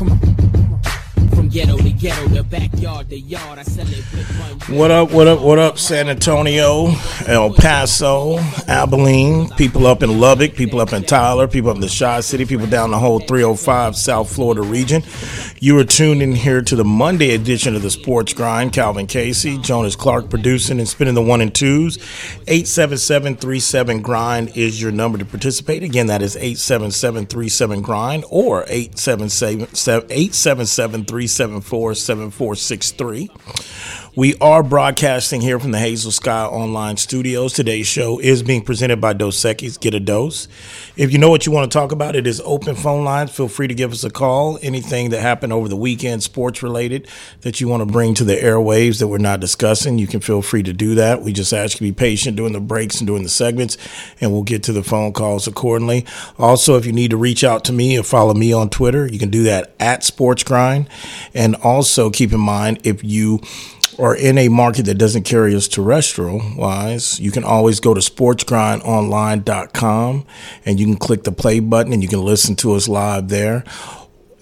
Come on. Ghetto the backyard, the yard, I sell it What up, what up, what up, San Antonio, El Paso, Abilene, people up in Lubbock, people up in Tyler, people up in the Chi City, people down the whole 305 South Florida region. You are tuned in here to the Monday edition of the Sports Grind. Calvin Casey, Jonas Clark producing and spinning the one and twos. 877 Grind is your number to participate. Again, that is 877 Grind or 877 374 7463. We are broadcasting here from the Hazel Sky Online Studios. Today's show is being presented by Dos Equis. Get a dose. If you know what you want to talk about, it is open phone lines. Feel free to give us a call. Anything that happened over the weekend, sports related, that you want to bring to the airwaves that we're not discussing, you can feel free to do that. We just ask you to be patient during the breaks and during the segments, and we'll get to the phone calls accordingly. Also, if you need to reach out to me or follow me on Twitter, you can do that at Sports Grind. And also keep in mind if you or in a market that doesn't carry us terrestrial wise, you can always go to sportsgrindonline.com and you can click the play button and you can listen to us live there.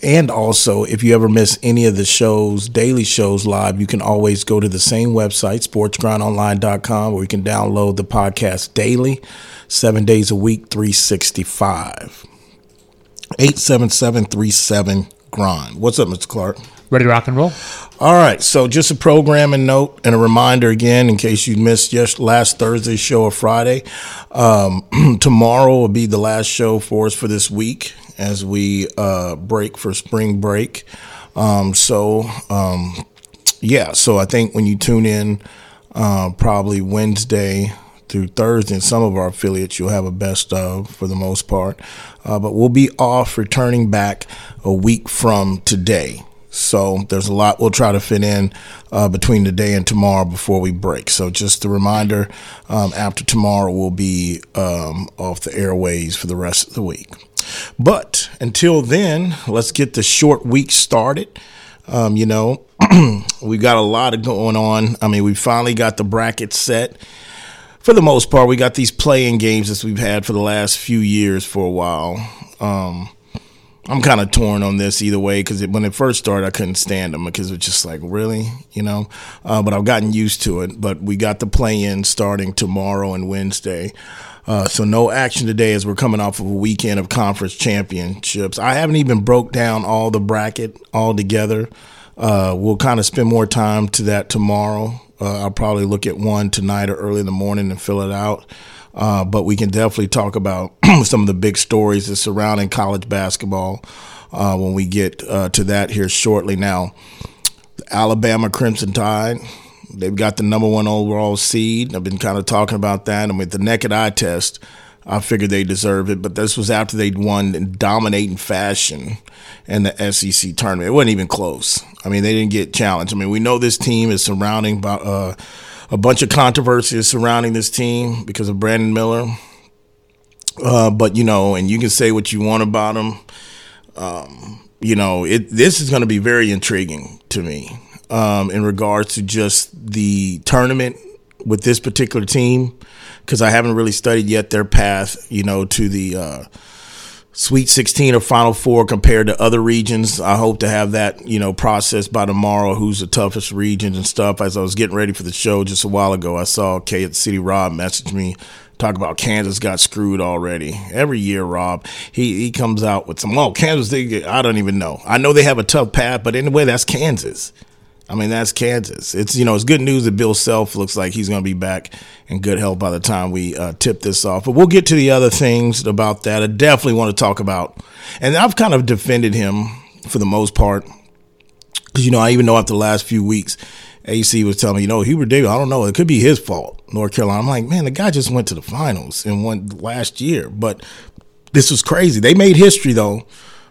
And also, if you ever miss any of the shows, daily shows live, you can always go to the same website, sportsgrindonline.com, where you can download the podcast daily, seven days a week, 365. 877 37 Grind. What's up, Mr. Clark? Ready to rock and roll? All right, so just a programming note and a reminder again, in case you missed just last Thursday's show or Friday. Um, tomorrow will be the last show for us for this week as we uh, break for spring break. Um, so, um, yeah, so I think when you tune in, uh, probably Wednesday through Thursday in some of our affiliates, you'll have a best of for the most part. Uh, but we'll be off returning back a week from today. So there's a lot we'll try to fit in uh, between today and tomorrow before we break. So just a reminder, um, after tomorrow we'll be um, off the airways for the rest of the week. But until then, let's get the short week started. Um, you know, we've got a lot of going on. I mean, we finally got the bracket set. For the most part, we got these playing games as we've had for the last few years for a while. Um, I'm kind of torn on this either way because when it first started, I couldn't stand them because it's just like, really, you know. Uh, but I've gotten used to it. But we got the play in starting tomorrow and Wednesday. Uh, so no action today as we're coming off of a weekend of conference championships. I haven't even broke down all the bracket all together. Uh, we'll kind of spend more time to that tomorrow. Uh, I'll probably look at one tonight or early in the morning and fill it out. Uh, but we can definitely talk about some of the big stories that surrounding college basketball uh, when we get uh, to that here shortly. Now, Alabama Crimson Tide, they've got the number one overall seed. I've been kind of talking about that. And with the naked eye test, I figured they deserve it. But this was after they'd won in dominating fashion in the SEC tournament. It wasn't even close. I mean, they didn't get challenged. I mean, we know this team is surrounding by. A bunch of controversies surrounding this team because of Brandon Miller. Uh, but you know, and you can say what you want about him. Um, you know, it this is going to be very intriguing to me um, in regards to just the tournament with this particular team because I haven't really studied yet their path. You know, to the uh, Sweet 16 or Final Four compared to other regions. I hope to have that, you know, processed by tomorrow. Who's the toughest regions and stuff? As I was getting ready for the show just a while ago, I saw K City Rob message me talk about Kansas got screwed already. Every year, Rob, he he comes out with some. Oh, Kansas, they, I don't even know. I know they have a tough path, but anyway, that's Kansas. I mean, that's Kansas. It's you know, it's good news that Bill Self looks like he's going to be back in good health by the time we uh, tip this off. But we'll get to the other things about that. I definitely want to talk about, and I've kind of defended him for the most part because you know I even know after the last few weeks, AC was telling me, you know, Hubert Davis, I don't know, it could be his fault. North Carolina. I'm like, man, the guy just went to the finals and won last year, but this was crazy. They made history though,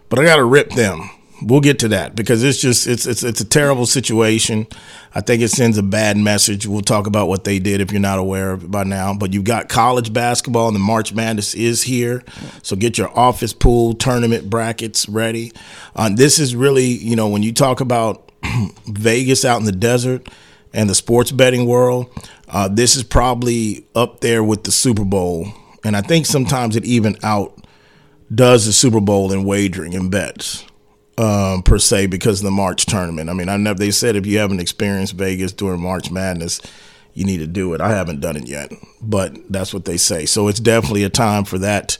but I got to rip them we'll get to that because it's just it's it's it's a terrible situation. I think it sends a bad message. We'll talk about what they did if you're not aware of it by now. But you've got college basketball and the March Madness is here, so get your office pool tournament brackets ready. Uh, this is really you know when you talk about Vegas out in the desert and the sports betting world, uh, this is probably up there with the Super Bowl, and I think sometimes it even out does the Super Bowl in wagering and bets. Um, per se because of the March tournament. I mean, I never. They said if you haven't experienced Vegas during March Madness, you need to do it. I haven't done it yet, but that's what they say. So it's definitely a time for that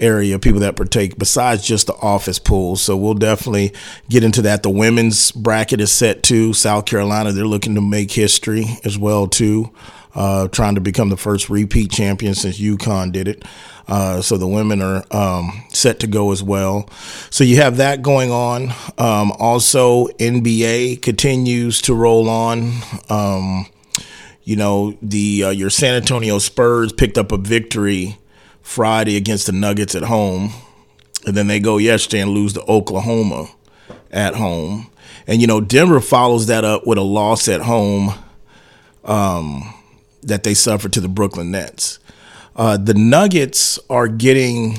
area people that partake besides just the office pools. So we'll definitely get into that. The women's bracket is set to South Carolina, they're looking to make history as well too. Uh, trying to become the first repeat champion since UConn did it. Uh, so the women are um, set to go as well. So you have that going on. Um, also, NBA continues to roll on. Um, you know, the uh, your San Antonio Spurs picked up a victory Friday against the Nuggets at home, and then they go yesterday and lose to Oklahoma at home. And you know, Denver follows that up with a loss at home um, that they suffered to the Brooklyn Nets. Uh, the Nuggets are getting.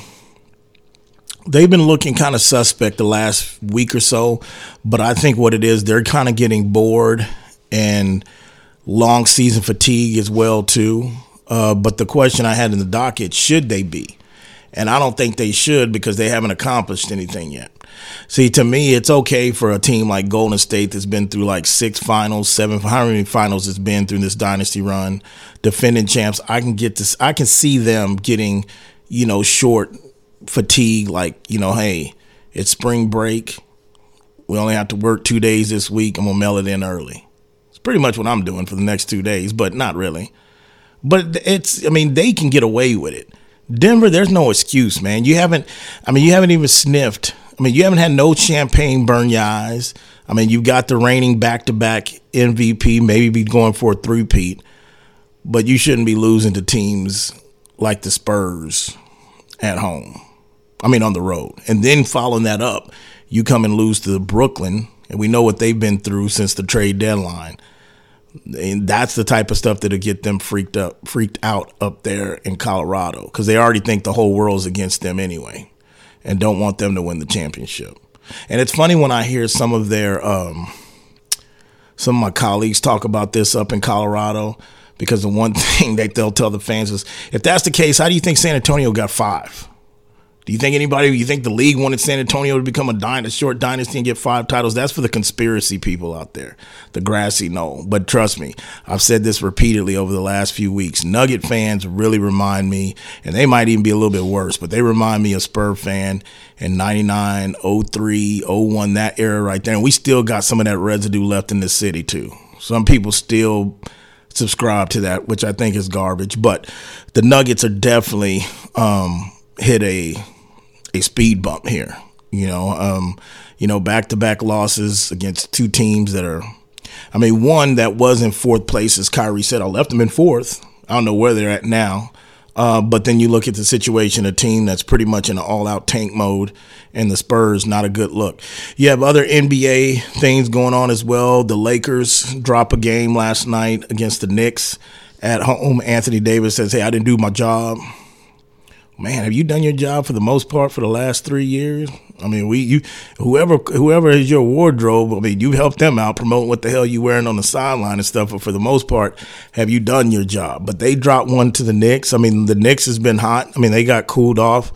They've been looking kind of suspect the last week or so, but I think what it is, they're kind of getting bored and long season fatigue as well too. Uh, but the question I had in the docket, should they be? And I don't think they should because they haven't accomplished anything yet. See, to me, it's okay for a team like Golden State that's been through like six finals, seven, how many finals it's been through this dynasty run, defending champs. I can get this, I can see them getting, you know, short fatigue. Like, you know, hey, it's spring break. We only have to work two days this week. I'm gonna mail it in early. It's pretty much what I'm doing for the next two days, but not really. But it's, I mean, they can get away with it. Denver, there's no excuse, man. You haven't, I mean, you haven't even sniffed. I mean, you haven't had no champagne burn your eyes. I mean, you've got the reigning back to back MVP, maybe be going for a three-peat, but you shouldn't be losing to teams like the Spurs at home. I mean, on the road. And then following that up, you come and lose to Brooklyn, and we know what they've been through since the trade deadline. And that's the type of stuff that'll get them freaked up, freaked out up there in Colorado because they already think the whole world's against them anyway, and don't want them to win the championship. And it's funny when I hear some of their, um, some of my colleagues talk about this up in Colorado because the one thing that they'll tell the fans is, if that's the case, how do you think San Antonio got five? Do you think anybody? You think the league wanted San Antonio to become a, a short dynasty and get five titles? That's for the conspiracy people out there, the grassy knoll. But trust me, I've said this repeatedly over the last few weeks. Nugget fans really remind me, and they might even be a little bit worse, but they remind me of Spur fan in 99, 03, 01, that era right there. And we still got some of that residue left in the city too. Some people still subscribe to that, which I think is garbage. But the Nuggets are definitely um, hit a a speed bump here. You know, um, you know, back to back losses against two teams that are. I mean, one that was in fourth place, as Kyrie said, I left them in fourth. I don't know where they're at now. Uh, but then you look at the situation, a team that's pretty much in an all out tank mode, and the Spurs, not a good look. You have other NBA things going on as well. The Lakers drop a game last night against the Knicks at home. Anthony Davis says, Hey, I didn't do my job man, have you done your job for the most part for the last three years? I mean, we you whoever whoever is your wardrobe. I mean, you helped them out promote what the hell you wearing on the sideline and stuff. But for the most part, have you done your job? But they dropped one to the Knicks. I mean, the Knicks has been hot. I mean, they got cooled off.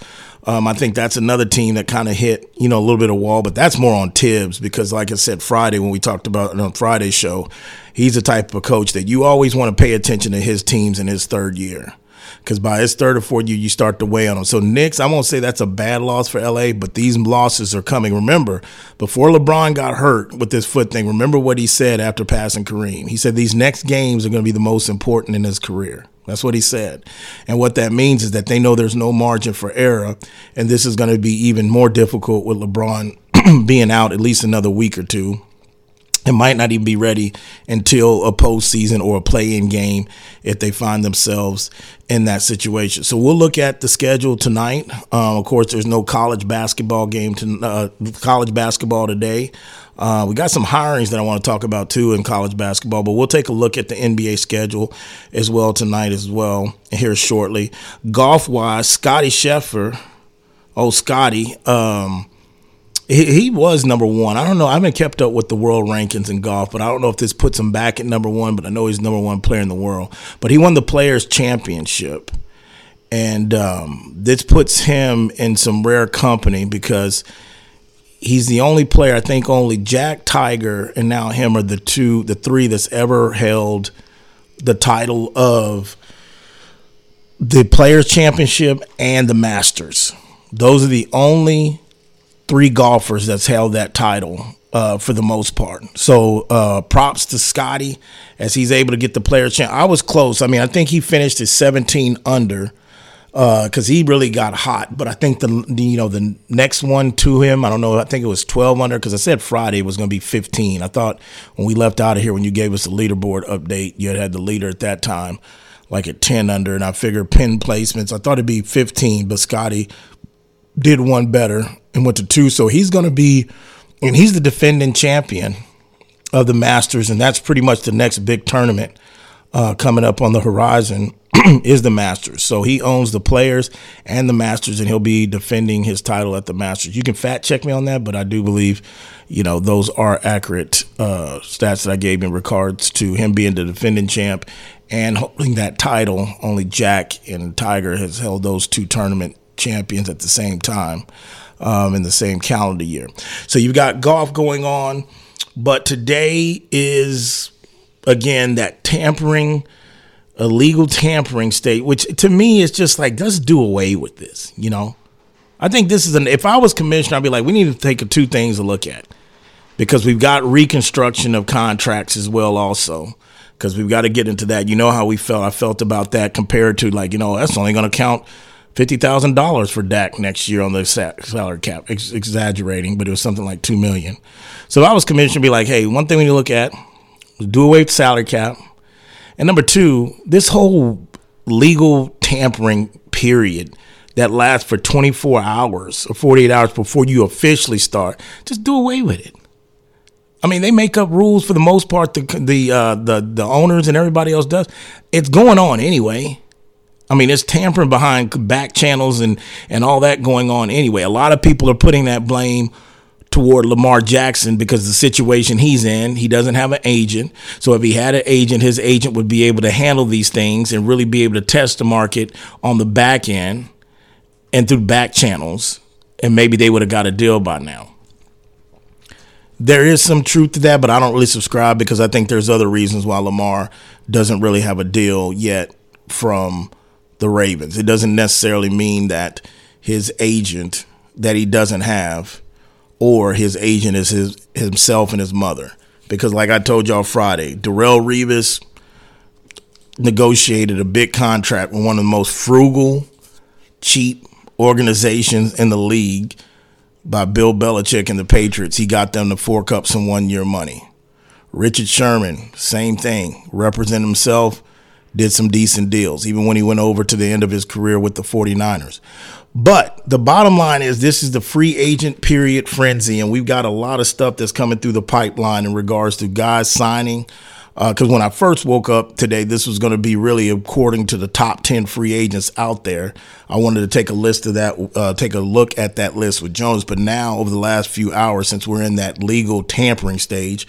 Um, I think that's another team that kind of hit, you know, a little bit of wall, but that's more on Thibs because, like I said, Friday when we talked about on Friday's show, he's the type of coach that you always want to pay attention to his teams in his third year because by his third or fourth year, you start to weigh on him. So Knicks, I won't say that's a bad loss for LA, but these losses are coming. Remember, before LeBron got hurt with this foot thing, remember what he said after passing Kareem. He said these next games are going to be the most important in his career. That's what he said. And what that means is that they know there's no margin for error, and this is going to be even more difficult with LeBron being out at least another week or two it might not even be ready until a postseason or a play-in game if they find themselves in that situation. So we'll look at the schedule tonight. Um, of course, there's no college basketball game to uh, college basketball today. Uh, we got some hirings that I want to talk about too in college basketball, but we'll take a look at the NBA schedule as well tonight as well here shortly. Golf wise, Scottie Scheffler, oh Scottie. Um, he, he was number one. I don't know. I haven't kept up with the world rankings in golf, but I don't know if this puts him back at number one. But I know he's number one player in the world. But he won the Players Championship, and um, this puts him in some rare company because he's the only player. I think only Jack Tiger and now him are the two, the three that's ever held the title of the Players Championship and the Masters. Those are the only three golfers that's held that title uh, for the most part. So uh, props to Scottie as he's able to get the player champ. I was close. I mean, I think he finished at 17 under because uh, he really got hot. But I think the, the, you know the next one to him, I don't know. I think it was 12 under because I said Friday was going to be 15. I thought when we left out of here, when you gave us the leaderboard update, you had had the leader at that time like at 10 under, and I figured pin placements. I thought it'd be 15, but Scottie did one better and went to two. So he's going to be, and he's the defending champion of the Masters, and that's pretty much the next big tournament uh, coming up on the horizon is the Masters. So he owns the players and the Masters, and he'll be defending his title at the Masters. You can fact check me on that, but I do believe, you know, those are accurate uh, stats that I gave in regards to him being the defending champ and holding that title. Only Jack and Tiger has held those two tournament champions at the same time um, in the same calendar year. So you've got golf going on, but today is again that tampering, illegal tampering state, which to me is just like let's do away with this. You know, I think this is an. If I was commissioner, I'd be like, we need to take two things to look at because we've got reconstruction of contracts as well, also because we've got to get into that. You know how we felt. I felt about that compared to like you know that's only going to count fifty thousand dollars for Dak next year on the salary cap. Ex- exaggerating, but it was something like two million. So I was commissioned to be like, hey, one thing we need to look at do away with salary cap, and number two, this whole legal tampering period that lasts for 24 hours or 48 hours before you officially start, just do away with it. I mean, they make up rules for the most part. The the uh, the the owners and everybody else does. It's going on anyway. I mean, it's tampering behind back channels and and all that going on anyway. A lot of people are putting that blame toward Lamar Jackson because the situation he's in, he doesn't have an agent. So if he had an agent, his agent would be able to handle these things and really be able to test the market on the back end and through back channels, and maybe they would have got a deal by now there is some truth to that, but I don't really subscribe because I think there's other reasons why Lamar doesn't really have a deal yet from the Ravens. It doesn't necessarily mean that his agent that he doesn't have or his agent is his himself and his mother. Because like I told y'all Friday, Darrelle Revis negotiated a big contract with one of the most frugal, cheap organizations in the league by Bill Belichick and the Patriots. He got them to fork up some one year money. Richard Sherman, same thing, represented himself, did some decent deals, even when he went over to the end of his career with the 49ers. But the bottom line is this is the free agent period frenzy, and we've got a lot of stuff that's coming through the pipeline in regards to guys signing because uh, when I first woke up today, this was going to be really according to the top 10 free agents out there. I wanted to take a list of that, uh, take a look at that list with Jones. But now, over the last few hours, since we're in that legal tampering stage,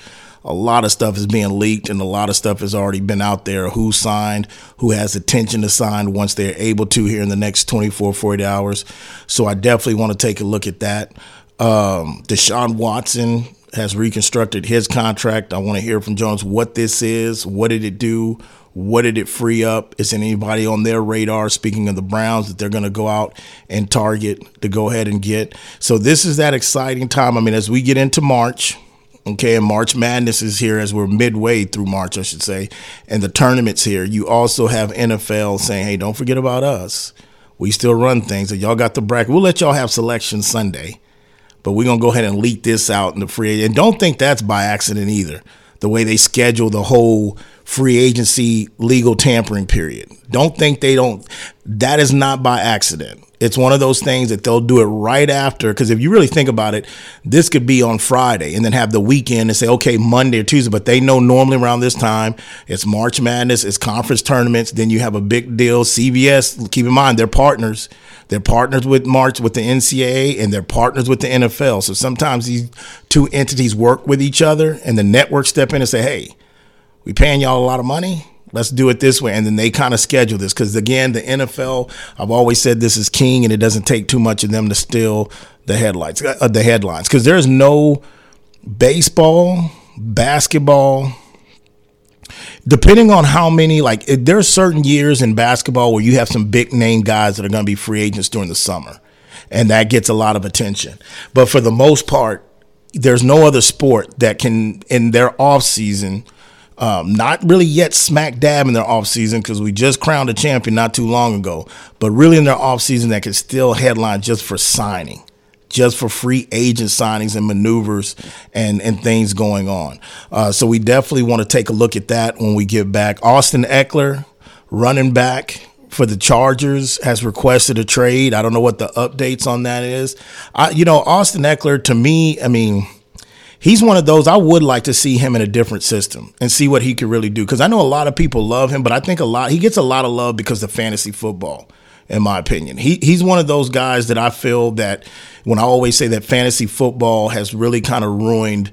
a lot of stuff is being leaked and a lot of stuff has already been out there. Who signed, who has intention to sign once they're able to here in the next 24, 40 hours. So I definitely want to take a look at that. Um, Deshaun Watson has reconstructed his contract. I want to hear from Jones what this is. What did it do? What did it free up? Is anybody on their radar, speaking of the Browns, that they're going to go out and target to go ahead and get? So, this is that exciting time. I mean, as we get into March, okay, and March Madness is here as we're midway through March, I should say, and the tournament's here. You also have NFL saying, hey, don't forget about us. We still run things. And y'all got the bracket. We'll let y'all have selection Sunday but we're gonna go ahead and leak this out in the free and don't think that's by accident either. The way they schedule the whole free agency legal tampering period. Don't think they don't that is not by accident. It's one of those things that they'll do it right after. Because if you really think about it, this could be on Friday and then have the weekend and say, okay, Monday or Tuesday. But they know normally around this time, it's March Madness, it's conference tournaments. Then you have a big deal. CBS, keep in mind, they're partners. They're partners with March with the NCAA and they're partners with the NFL. So sometimes these two entities work with each other and the network step in and say, hey, we paying y'all a lot of money Let's do it this way. And then they kind of schedule this because, again, the NFL, I've always said this is king and it doesn't take too much of them to steal the headlights, uh, the headlines. Because there's no baseball, basketball, depending on how many, like, there's certain years in basketball where you have some big name guys that are going to be free agents during the summer. And that gets a lot of attention. But for the most part, there's no other sport that can, in their off season, um, not really yet smack dab in their offseason because we just crowned a champion not too long ago, but really in their offseason that could still headline just for signing, just for free agent signings and maneuvers and, and things going on. Uh, so we definitely want to take a look at that when we get back. Austin Ekeler, running back for the Chargers, has requested a trade. I don't know what the updates on that is. I, you know, Austin Ekeler, to me, I mean, he's one of those I would like to see him in a different system and see what he could really do. Because I know a lot of people love him, but I think a lot he gets a lot of love because of fantasy football. In my opinion, he he's one of those guys that I feel that when I always say that fantasy football has really kind of ruined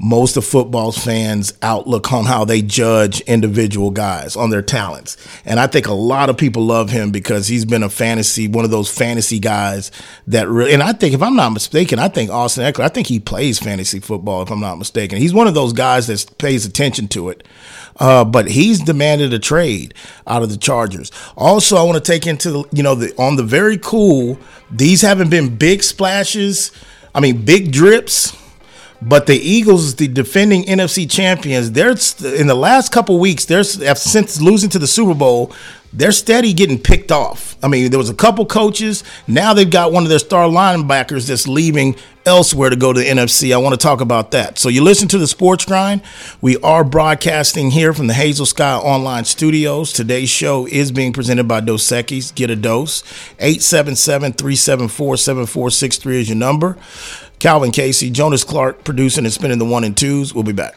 most of football's fans' outlook on how they judge individual guys on their talents. And I think a lot of people love him because he's been a fantasy, one of those fantasy guys that really, and I think if I'm not mistaken, I think Austin Ekeler, I think he plays fantasy football if I'm not mistaken. He's one of those guys that pays attention to it. Uh, but he's demanded a trade out of the Chargers. Also, I want to take into the, you know, the, on the very cool, these haven't been big splashes. I mean, big drips but the Eagles, the defending NFC champions, they're in the last couple weeks, they're since losing to the Super Bowl, they're steady getting picked off. I mean, there was a couple coaches. Now they've got one of their star linebackers that's leaving elsewhere to go to the NFC. I want to talk about that. So you listen to the Sports Grind. We are broadcasting here from the Hazel Sky Online Studios. Today's show is being presented by Dos Equis. Get a dose. 877-374-7463 is your number. Calvin Casey, Jonas Clark producing and spinning the one and twos. We'll be back.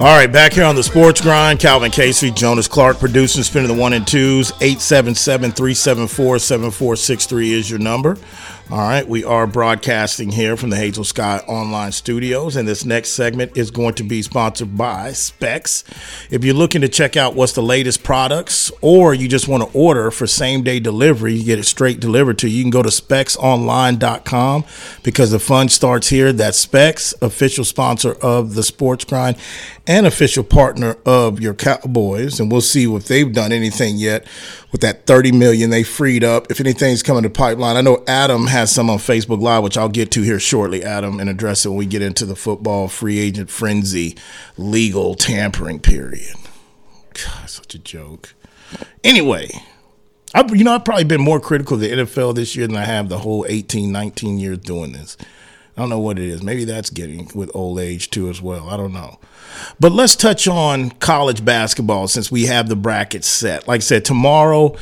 All right, back here on the Sports Grind, Calvin Casey, Jonas Clark producing, spinning the one and twos. 877 374 7463 is your number. All right, we are broadcasting here from the Hazel Sky Online Studios, and this next segment is going to be sponsored by Specs. If you're looking to check out what's the latest products, or you just want to order for same day delivery, you get it straight delivered to you. You can go to specsonline.com because the fun starts here. That's Specs, official sponsor of the Sports Grind and official partner of your Cowboys, and we'll see if they've done anything yet with that 30 million they freed up. If anything's coming to pipeline, I know Adam has some on Facebook Live, which I'll get to here shortly, Adam, and address it when we get into the football free agent frenzy legal tampering period. God, such a joke. Anyway, I you know I've probably been more critical of the NFL this year than I have the whole 18, 19 years doing this. I don't know what it is. Maybe that's getting with old age too as well. I don't know. But let's touch on college basketball since we have the brackets set. Like I said, tomorrow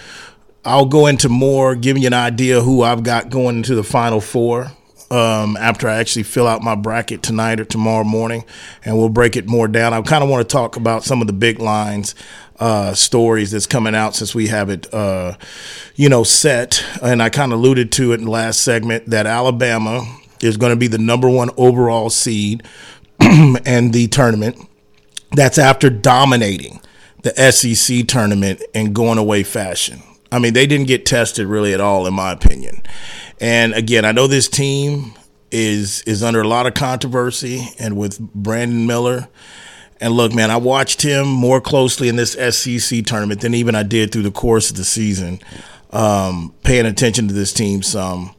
I'll go into more, giving you an idea who I've got going into the final four. Um, after I actually fill out my bracket tonight or tomorrow morning, and we'll break it more down. I kind of want to talk about some of the big lines uh, stories that's coming out since we have it, uh, you know, set. And I kind of alluded to it in the last segment that Alabama is going to be the number one overall seed and the tournament. That's after dominating the SEC tournament in going away fashion. I mean, they didn't get tested really at all, in my opinion. And again, I know this team is is under a lot of controversy, and with Brandon Miller. And look, man, I watched him more closely in this SEC tournament than even I did through the course of the season, um, paying attention to this team some.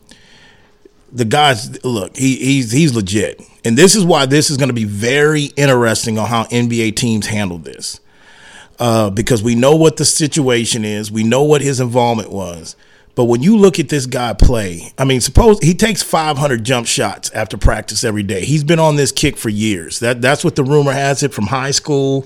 The guys, look, he, he's he's legit, and this is why this is going to be very interesting on how NBA teams handle this uh, because we know what the situation is, we know what his involvement was. But when you look at this guy play, I mean, suppose he takes 500 jump shots after practice every day. He's been on this kick for years. That that's what the rumor has it from high school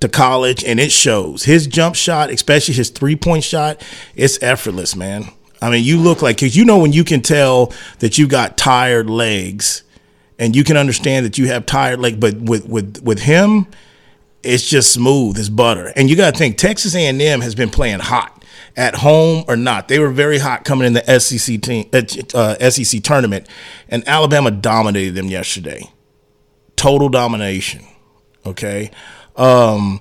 to college, and it shows. His jump shot, especially his three point shot, it's effortless, man. I mean, you look like because you know when you can tell that you got tired legs, and you can understand that you have tired legs. But with with with him, it's just smooth as butter. And you got to think Texas A&M has been playing hot at home or not. They were very hot coming in the SEC team uh, uh SEC tournament, and Alabama dominated them yesterday. Total domination. Okay. Um,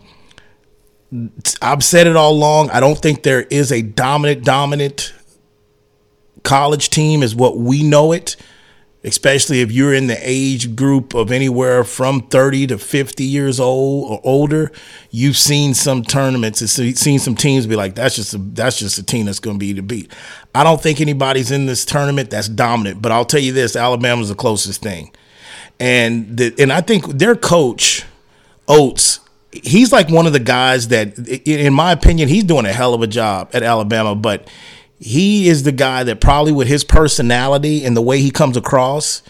I've said it all along. I don't think there is a dominant, dominant college team as what we know it especially if you're in the age group of anywhere from 30 to 50 years old or older you've seen some tournaments and seen some teams be like that's just a that's just a team that's going to be to beat. I don't think anybody's in this tournament that's dominant but i'll tell you this alabama's the closest thing. And the, and i think their coach Oats he's like one of the guys that in my opinion he's doing a hell of a job at alabama but he is the guy that probably with his personality and the way he comes across,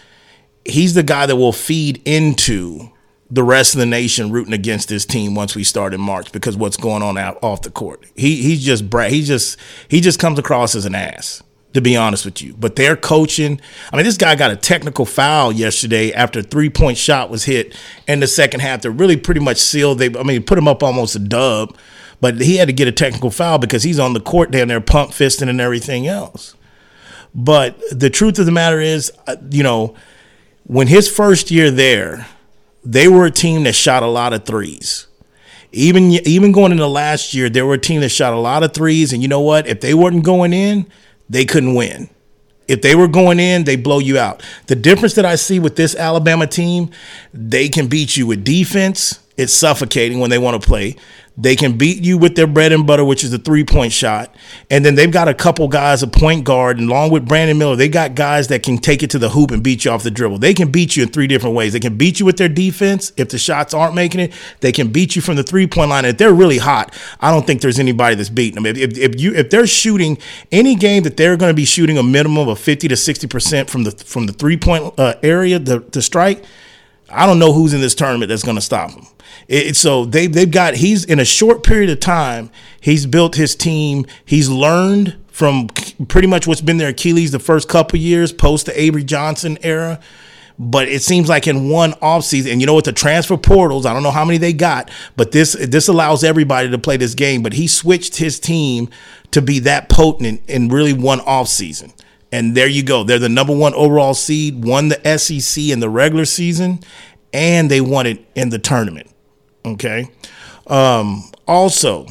he's the guy that will feed into the rest of the nation rooting against this team once we start in March because what's going on out off the court. He he's just bra- he just he just comes across as an ass to be honest with you. But they're coaching. I mean, this guy got a technical foul yesterday after a three point shot was hit in the second half to really pretty much seal. They I mean put him up almost a dub but he had to get a technical foul because he's on the court down there pump fisting and everything else. But the truth of the matter is, uh, you know, when his first year there, they were a team that shot a lot of threes. Even even going into last year, they were a team that shot a lot of threes, and you know what? If they weren't going in, they couldn't win. If they were going in, they blow you out. The difference that I see with this Alabama team, they can beat you with defense. It's suffocating when they want to play. They can beat you with their bread and butter, which is the three point shot. And then they've got a couple guys, a point guard, and along with Brandon Miller, they got guys that can take it to the hoop and beat you off the dribble. They can beat you in three different ways. They can beat you with their defense if the shots aren't making it. They can beat you from the three point line. If they're really hot, I don't think there's anybody that's beating them. If, if, if you if they're shooting any game that they're going to be shooting a minimum of fifty to sixty percent from the from the three point uh, area the the strike, I don't know who's in this tournament that's going to stop him. It, so they they've got he's in a short period of time he's built his team. He's learned from pretty much what's been their Achilles the first couple years post the Avery Johnson era. But it seems like in one offseason, and you know what the transfer portals, I don't know how many they got, but this this allows everybody to play this game. But he switched his team to be that potent in, in really one offseason. And there you go. They're the number one overall seed, won the SEC in the regular season, and they won it in the tournament. Okay. Um, also,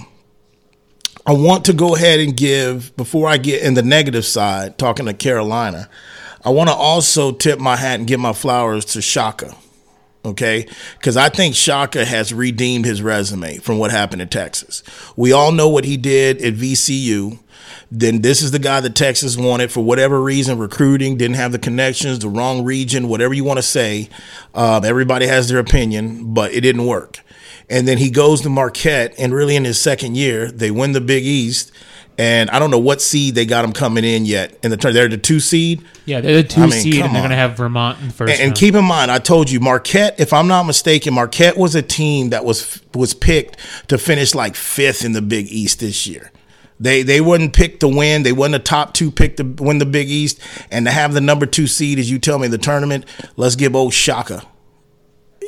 I want to go ahead and give, before I get in the negative side, talking to Carolina, I want to also tip my hat and give my flowers to Shaka. Okay. Because I think Shaka has redeemed his resume from what happened in Texas. We all know what he did at VCU then this is the guy that Texas wanted for whatever reason, recruiting, didn't have the connections, the wrong region, whatever you want to say. Uh, everybody has their opinion, but it didn't work. and then he goes to Marquette, and really in his second year, they win the Big East. And I don't know what seed they got him coming in yet. In the turn, they're the two seed. Yeah, they're the two I mean, seed, and they're going to have Vermont in the first. And, and keep in mind, I told you Marquette. If I'm not mistaken, Marquette was a team that was was picked to finish like fifth in the Big East this year. They they wasn't pick to win. They wasn't a top two pick to win the Big East, and to have the number two seed, as you tell me, the tournament. Let's give old Shaka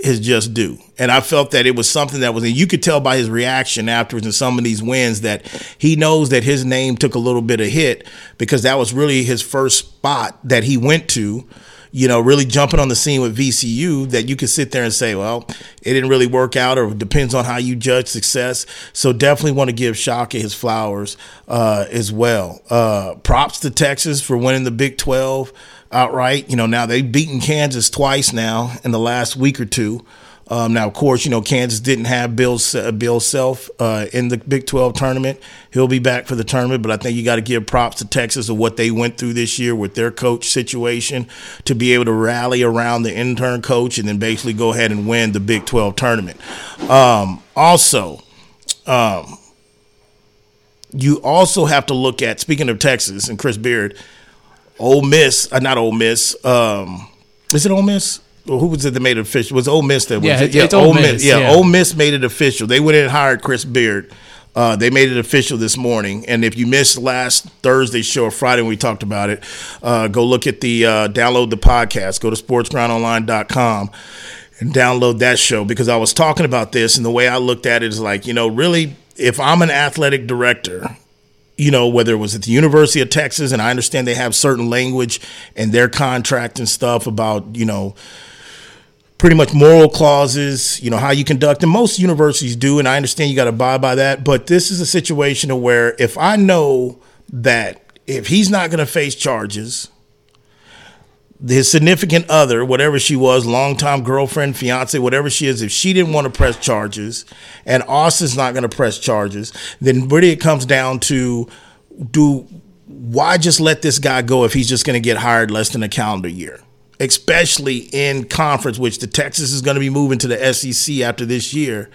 his just due. And I felt that it was something that was, and you could tell by his reaction afterwards in some of these wins that he knows that his name took a little bit of hit because that was really his first spot that he went to. You know, really jumping on the scene with VCU, that you could sit there and say, well, it didn't really work out, or depends on how you judge success. So definitely want to give Shaka his flowers uh, as well. Uh, props to Texas for winning the Big 12 outright. You know, now they've beaten Kansas twice now in the last week or two. Um, now, of course, you know Kansas didn't have Bill uh, Bill Self uh, in the Big 12 tournament. He'll be back for the tournament, but I think you got to give props to Texas of what they went through this year with their coach situation to be able to rally around the intern coach and then basically go ahead and win the Big 12 tournament. Um, also, um, you also have to look at speaking of Texas and Chris Beard, Ole Miss, uh, not Ole Miss. Um, is it Ole Miss? Or who was it that made it official? It was Ole Miss that was Yeah, it? it's Ole Miss, Yeah, yeah. Ole Miss made it official. They went in and hired Chris Beard. Uh, they made it official this morning. And if you missed last Thursday's show or Friday when we talked about it, uh, go look at the uh, download the podcast. Go to sportsgrindonline.com and download that show because I was talking about this and the way I looked at it is like, you know, really, if I'm an athletic director, you know, whether it was at the University of Texas, and I understand they have certain language in their contract and stuff about, you know, pretty much moral clauses, you know, how you conduct, and most universities do, and I understand you got to abide by that. But this is a situation where if I know that if he's not going to face charges, his significant other, whatever she was, longtime girlfriend, fiance, whatever she is, if she didn't want to press charges and Austin's not going to press charges, then really it comes down to do why just let this guy go if he's just going to get hired less than a calendar year? Especially in conference, which the Texas is going to be moving to the SEC after this year.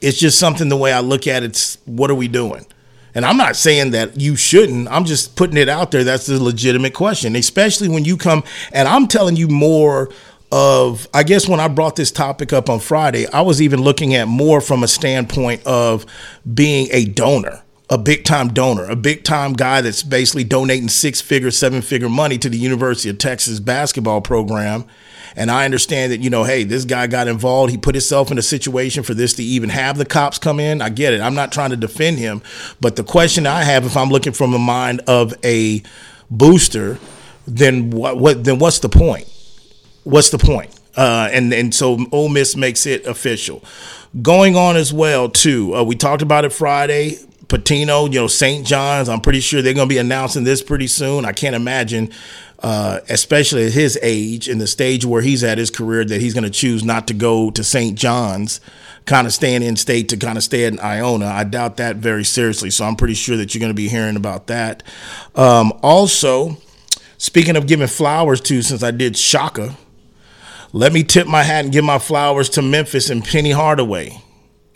It's just something the way I look at it, it's what are we doing? And I'm not saying that you shouldn't. I'm just putting it out there. That's a legitimate question, especially when you come. And I'm telling you more of, I guess, when I brought this topic up on Friday, I was even looking at more from a standpoint of being a donor, a big time donor, a big time guy that's basically donating six figure, seven figure money to the University of Texas basketball program. And I understand that, you know, hey, this guy got involved. He put himself in a situation for this to even have the cops come in. I get it. I'm not trying to defend him. But the question I have, if I'm looking from the mind of a booster, then what, what then what's the point? What's the point? Uh, and and so Ole Miss makes it official. Going on as well too. Uh, we talked about it Friday. Pitino, you know, St. John's. I'm pretty sure they're going to be announcing this pretty soon. I can't imagine, uh, especially at his age and the stage where he's at his career, that he's going to choose not to go to St. John's, kind of staying in state to kind of stay in Iona. I doubt that very seriously. So I'm pretty sure that you're going to be hearing about that. Um, also, speaking of giving flowers to, since I did Shaka, let me tip my hat and give my flowers to Memphis and Penny Hardaway,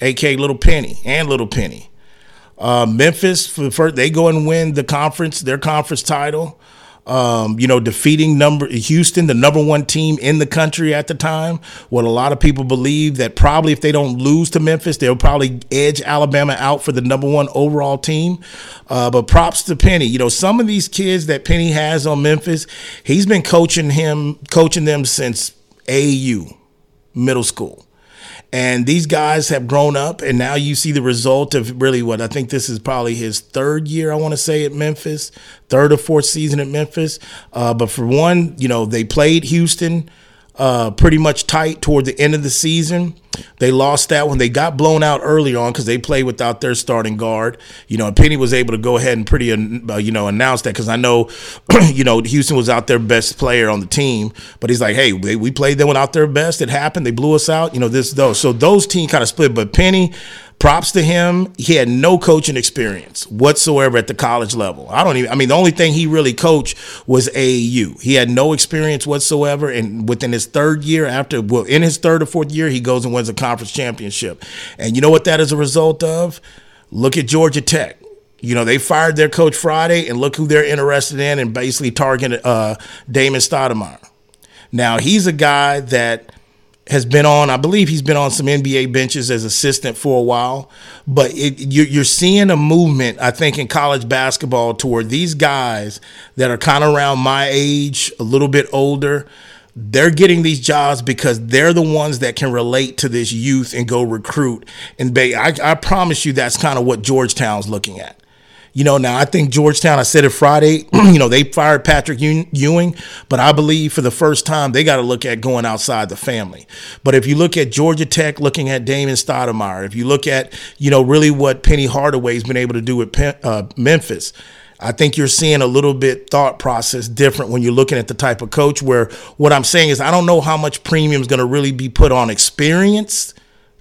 aka Little Penny and Little Penny. Uh, Memphis for first, they go and win the conference, their conference title. Um, you know, defeating number Houston, the number one team in the country at the time. What a lot of people believe that probably if they don't lose to Memphis, they'll probably edge Alabama out for the number one overall team. Uh, but props to Penny. You know, some of these kids that Penny has on Memphis, he's been coaching him, coaching them since AAU, middle school. And these guys have grown up, and now you see the result of really what I think this is probably his third year, I want to say, at Memphis, third or fourth season at Memphis. Uh, but for one, you know, they played Houston uh, pretty much tight toward the end of the season. They lost that one. They got blown out early on because they played without their starting guard. You know, Penny was able to go ahead and pretty, uh, you know, announce that because I know, you know, Houston was out their best player on the team. But he's like, hey, we played them without their best. It happened. They blew us out. You know, this though. So those teams kind of split. But Penny props to him. He had no coaching experience whatsoever at the college level. I don't even, I mean, the only thing he really coached was AAU. He had no experience whatsoever. And within his third year, after, well, in his third or fourth year, he goes and wins a conference championship. And you know what that is a result of? Look at Georgia Tech. You know, they fired their coach Friday, and look who they're interested in and basically targeted uh, Damon Stoudamire. Now, he's a guy that has been on, I believe he's been on some NBA benches as assistant for a while, but it, you're seeing a movement, I think, in college basketball toward these guys that are kind of around my age, a little bit older. They're getting these jobs because they're the ones that can relate to this youth and go recruit. And I, I promise you, that's kind of what Georgetown's looking at. You know, now I think Georgetown, I said it Friday, you know, they fired Patrick Ewing, but I believe for the first time they got to look at going outside the family. But if you look at Georgia Tech looking at Damon Stoudamire, if you look at, you know, really what Penny Hardaway's been able to do with uh, Memphis, I think you're seeing a little bit thought process different when you're looking at the type of coach where what I'm saying is I don't know how much premium is going to really be put on experience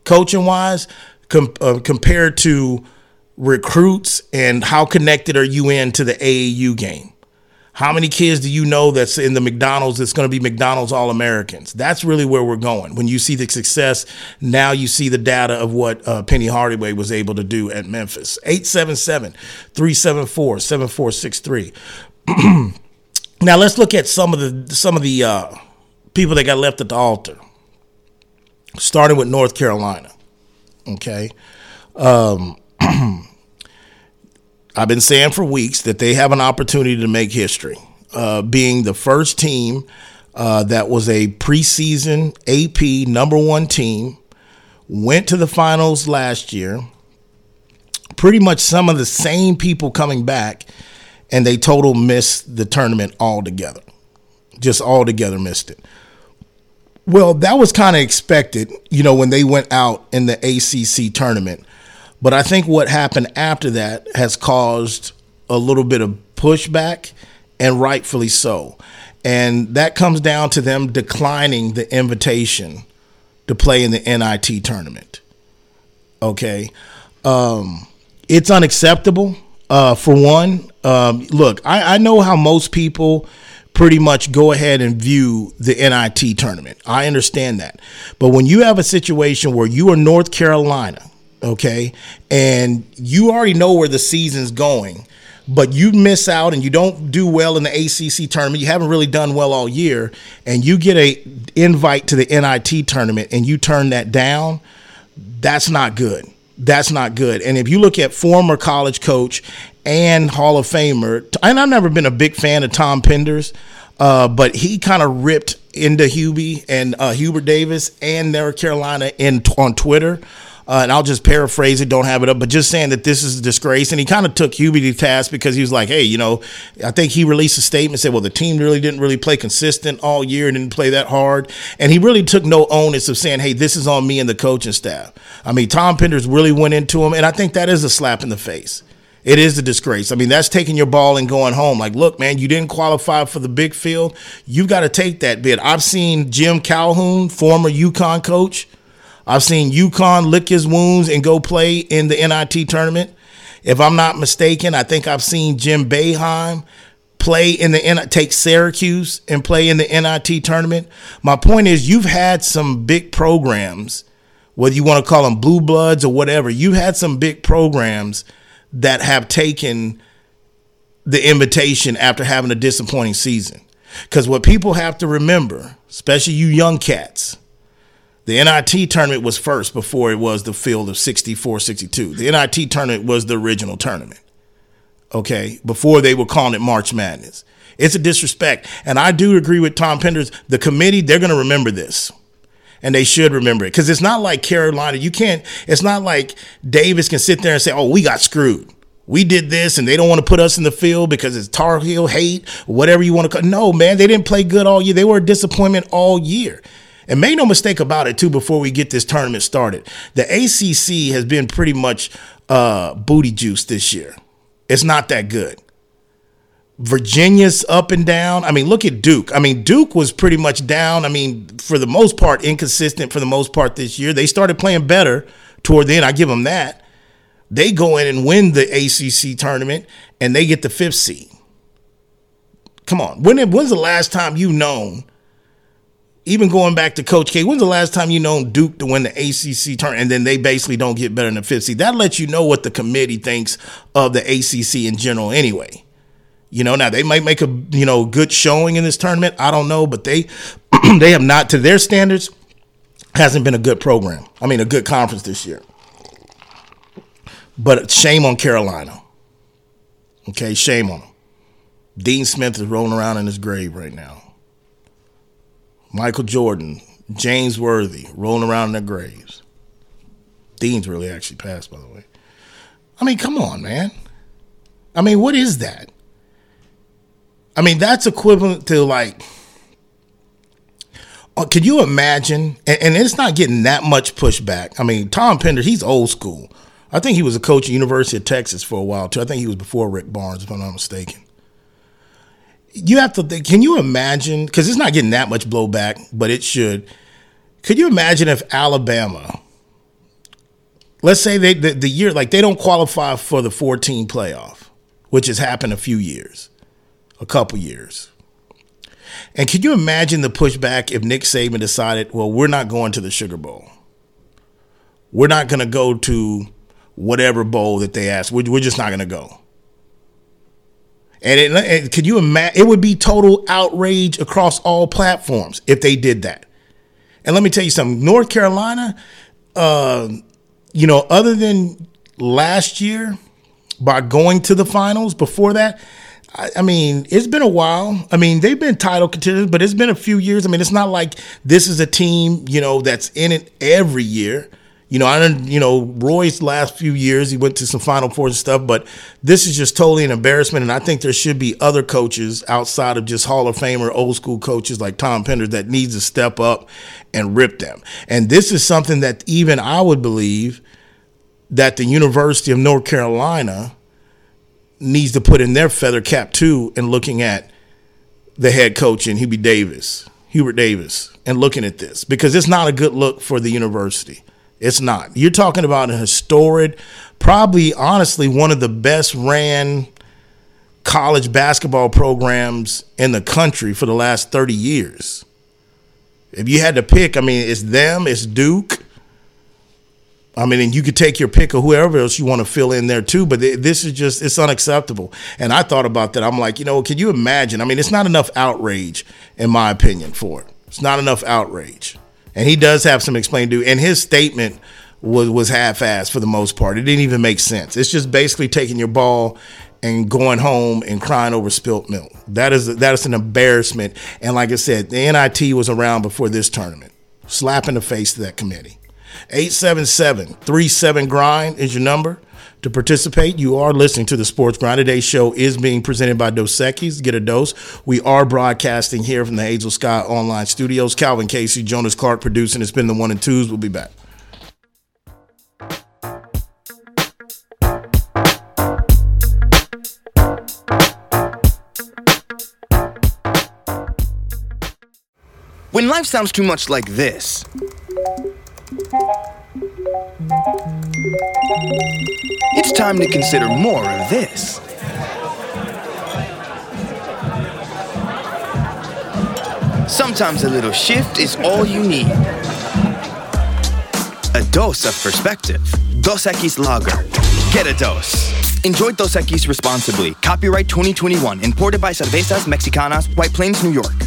coaching wise com- uh, compared to – recruits and how connected are you in to the AAU game? How many kids do you know that's in the McDonald's that's going to be McDonald's All Americans? That's really where we're going. When you see the success, now you see the data of what uh, Penny Hardaway was able to do at Memphis. 877 374 7463. Now let's look at some of the some of the uh, people that got left at the altar. Starting with North Carolina. Okay. Um, I've been saying for weeks that they have an opportunity to make history, uh, being the first team uh, that was a preseason AP number one team, went to the finals last year. Pretty much some of the same people coming back, and they total missed the tournament altogether. Just altogether missed it. Well, that was kind of expected, you know, when they went out in the ACC tournament but I think what happened after that has caused a little bit of pushback, and rightfully so. And that comes down to them declining the invitation to play in the NIT tournament. Okay. Um, it's unacceptable. Uh, for one, um, look, I, I know how most people pretty much go ahead and view the NIT tournament. I understand that. But when you have a situation where you are North Carolina, okay, and you already know where the season's going, but you miss out and you don't do well in the ACC tournament, you haven't really done well all year, and you get a invite to the NIT tournament and you turn that down, that's not good. That's not good. And if you look at former college coach and Hall of Famer, and I've never been a big fan of Tom Penders, uh, but he kind of ripped into Hubie and uh, Hubert Davis and North Carolina in on Twitter uh, and I'll just paraphrase it, don't have it up, but just saying that this is a disgrace. And he kind of took Hubie to task because he was like, hey, you know, I think he released a statement said, well, the team really didn't really play consistent all year and didn't play that hard. And he really took no onus of saying, hey, this is on me and the coaching staff. I mean, Tom Penders really went into him, and I think that is a slap in the face. It is a disgrace. I mean, that's taking your ball and going home. Like, look, man, you didn't qualify for the big field. You've got to take that bid. I've seen Jim Calhoun, former UConn coach, I've seen UConn lick his wounds and go play in the NIT tournament. If I'm not mistaken, I think I've seen Jim Boeheim play in the take Syracuse and play in the NIT tournament. My point is, you've had some big programs, whether you want to call them blue bloods or whatever. You had some big programs that have taken the invitation after having a disappointing season. Because what people have to remember, especially you young cats the NIT tournament was first before it was the field of 64 62. The NIT tournament was the original tournament. Okay, before they were calling it March Madness. It's a disrespect. And I do agree with Tom Penders. The committee, they're going to remember this. And they should remember it. Because it's not like Carolina. You can't, it's not like Davis can sit there and say, oh, we got screwed. We did this and they don't want to put us in the field because it's Tar Heel hate, whatever you want to call No, man, they didn't play good all year. They were a disappointment all year. And make no mistake about it, too, before we get this tournament started, the ACC has been pretty much uh, booty juice this year. It's not that good. Virginia's up and down. I mean, look at Duke. I mean, Duke was pretty much down. I mean, for the most part, inconsistent for the most part this year. They started playing better toward the end. I give them that. They go in and win the ACC tournament, and they get the fifth seed. Come on, when when's the last time you known? Even going back to Coach K, when's the last time you known Duke to win the ACC tournament, and then they basically don't get better than the fifth seed? That lets you know what the committee thinks of the ACC in general, anyway. You know, now they might make a you know good showing in this tournament. I don't know, but they they have not to their standards hasn't been a good program. I mean, a good conference this year. But shame on Carolina. Okay, shame on them. Dean Smith is rolling around in his grave right now. Michael Jordan, James Worthy rolling around in their graves. Dean's really actually passed, by the way. I mean, come on, man. I mean, what is that? I mean, that's equivalent to like, uh, you imagine? And, and, it's not getting that much pushback. I mean, Tom Pender, he's old school. I think he was a coach at University of Texas for a while too. I think he was before Rick Barnes, if I'm not mistaken. You have to think, can you imagine? Because it's not getting that much blowback, but it should. Could you imagine if Alabama, let's say they the, the year like they don't qualify for the 14 playoff, which has happened a few years a couple years. And can you imagine the pushback if Nick Saban decided, well, we're not going to the Sugar Bowl? We're not going to go to whatever bowl that they ask. We're, we're just not going to go. And, it, and could you imagine? It would be total outrage across all platforms if they did that. And let me tell you something North Carolina, uh, you know, other than last year, by going to the finals before that, I, I mean, it's been a while. I mean, they've been title contenders, but it's been a few years. I mean, it's not like this is a team, you know, that's in it every year. You know, I don't, you know, Roy's last few years, he went to some Final Fours and stuff, but this is just totally an embarrassment. And I think there should be other coaches outside of just Hall of Famer, old school coaches like Tom Pender that needs to step up and rip them. And this is something that even I would believe that the University of North Carolina needs to put in their feather cap too and looking at the head coach and Hubie Davis, Hubert Davis, and looking at this because it's not a good look for the university. It's not. You're talking about a historic, probably honestly one of the best ran college basketball programs in the country for the last 30 years. If you had to pick, I mean, it's them, it's Duke, I mean, and you could take your pick of whoever else you want to fill in there too, but this is just, it's unacceptable. And I thought about that. I'm like, you know, can you imagine? I mean, it's not enough outrage, in my opinion, for it. It's not enough outrage. And he does have some explain to do. And his statement was, was half assed for the most part. It didn't even make sense. It's just basically taking your ball and going home and crying over spilt milk. That is that is an embarrassment. And like I said, the NIT was around before this tournament. Slap in the face to that committee. 877 37 Grind is your number to participate. You are listening to the Sports Grind. Today's show is being presented by Dos Equis. Get a dose. We are broadcasting here from the Hazel Sky Online Studios. Calvin Casey, Jonas Clark producing. It's been the one and twos. We'll be back. When life sounds too much like this, it's time to consider more of this. Sometimes a little shift is all you need. A dose of perspective. Dos Equis Lager. Get a dose. Enjoy Dos Equis responsibly. Copyright 2021. Imported by Cervezas Mexicanas, White Plains, New York.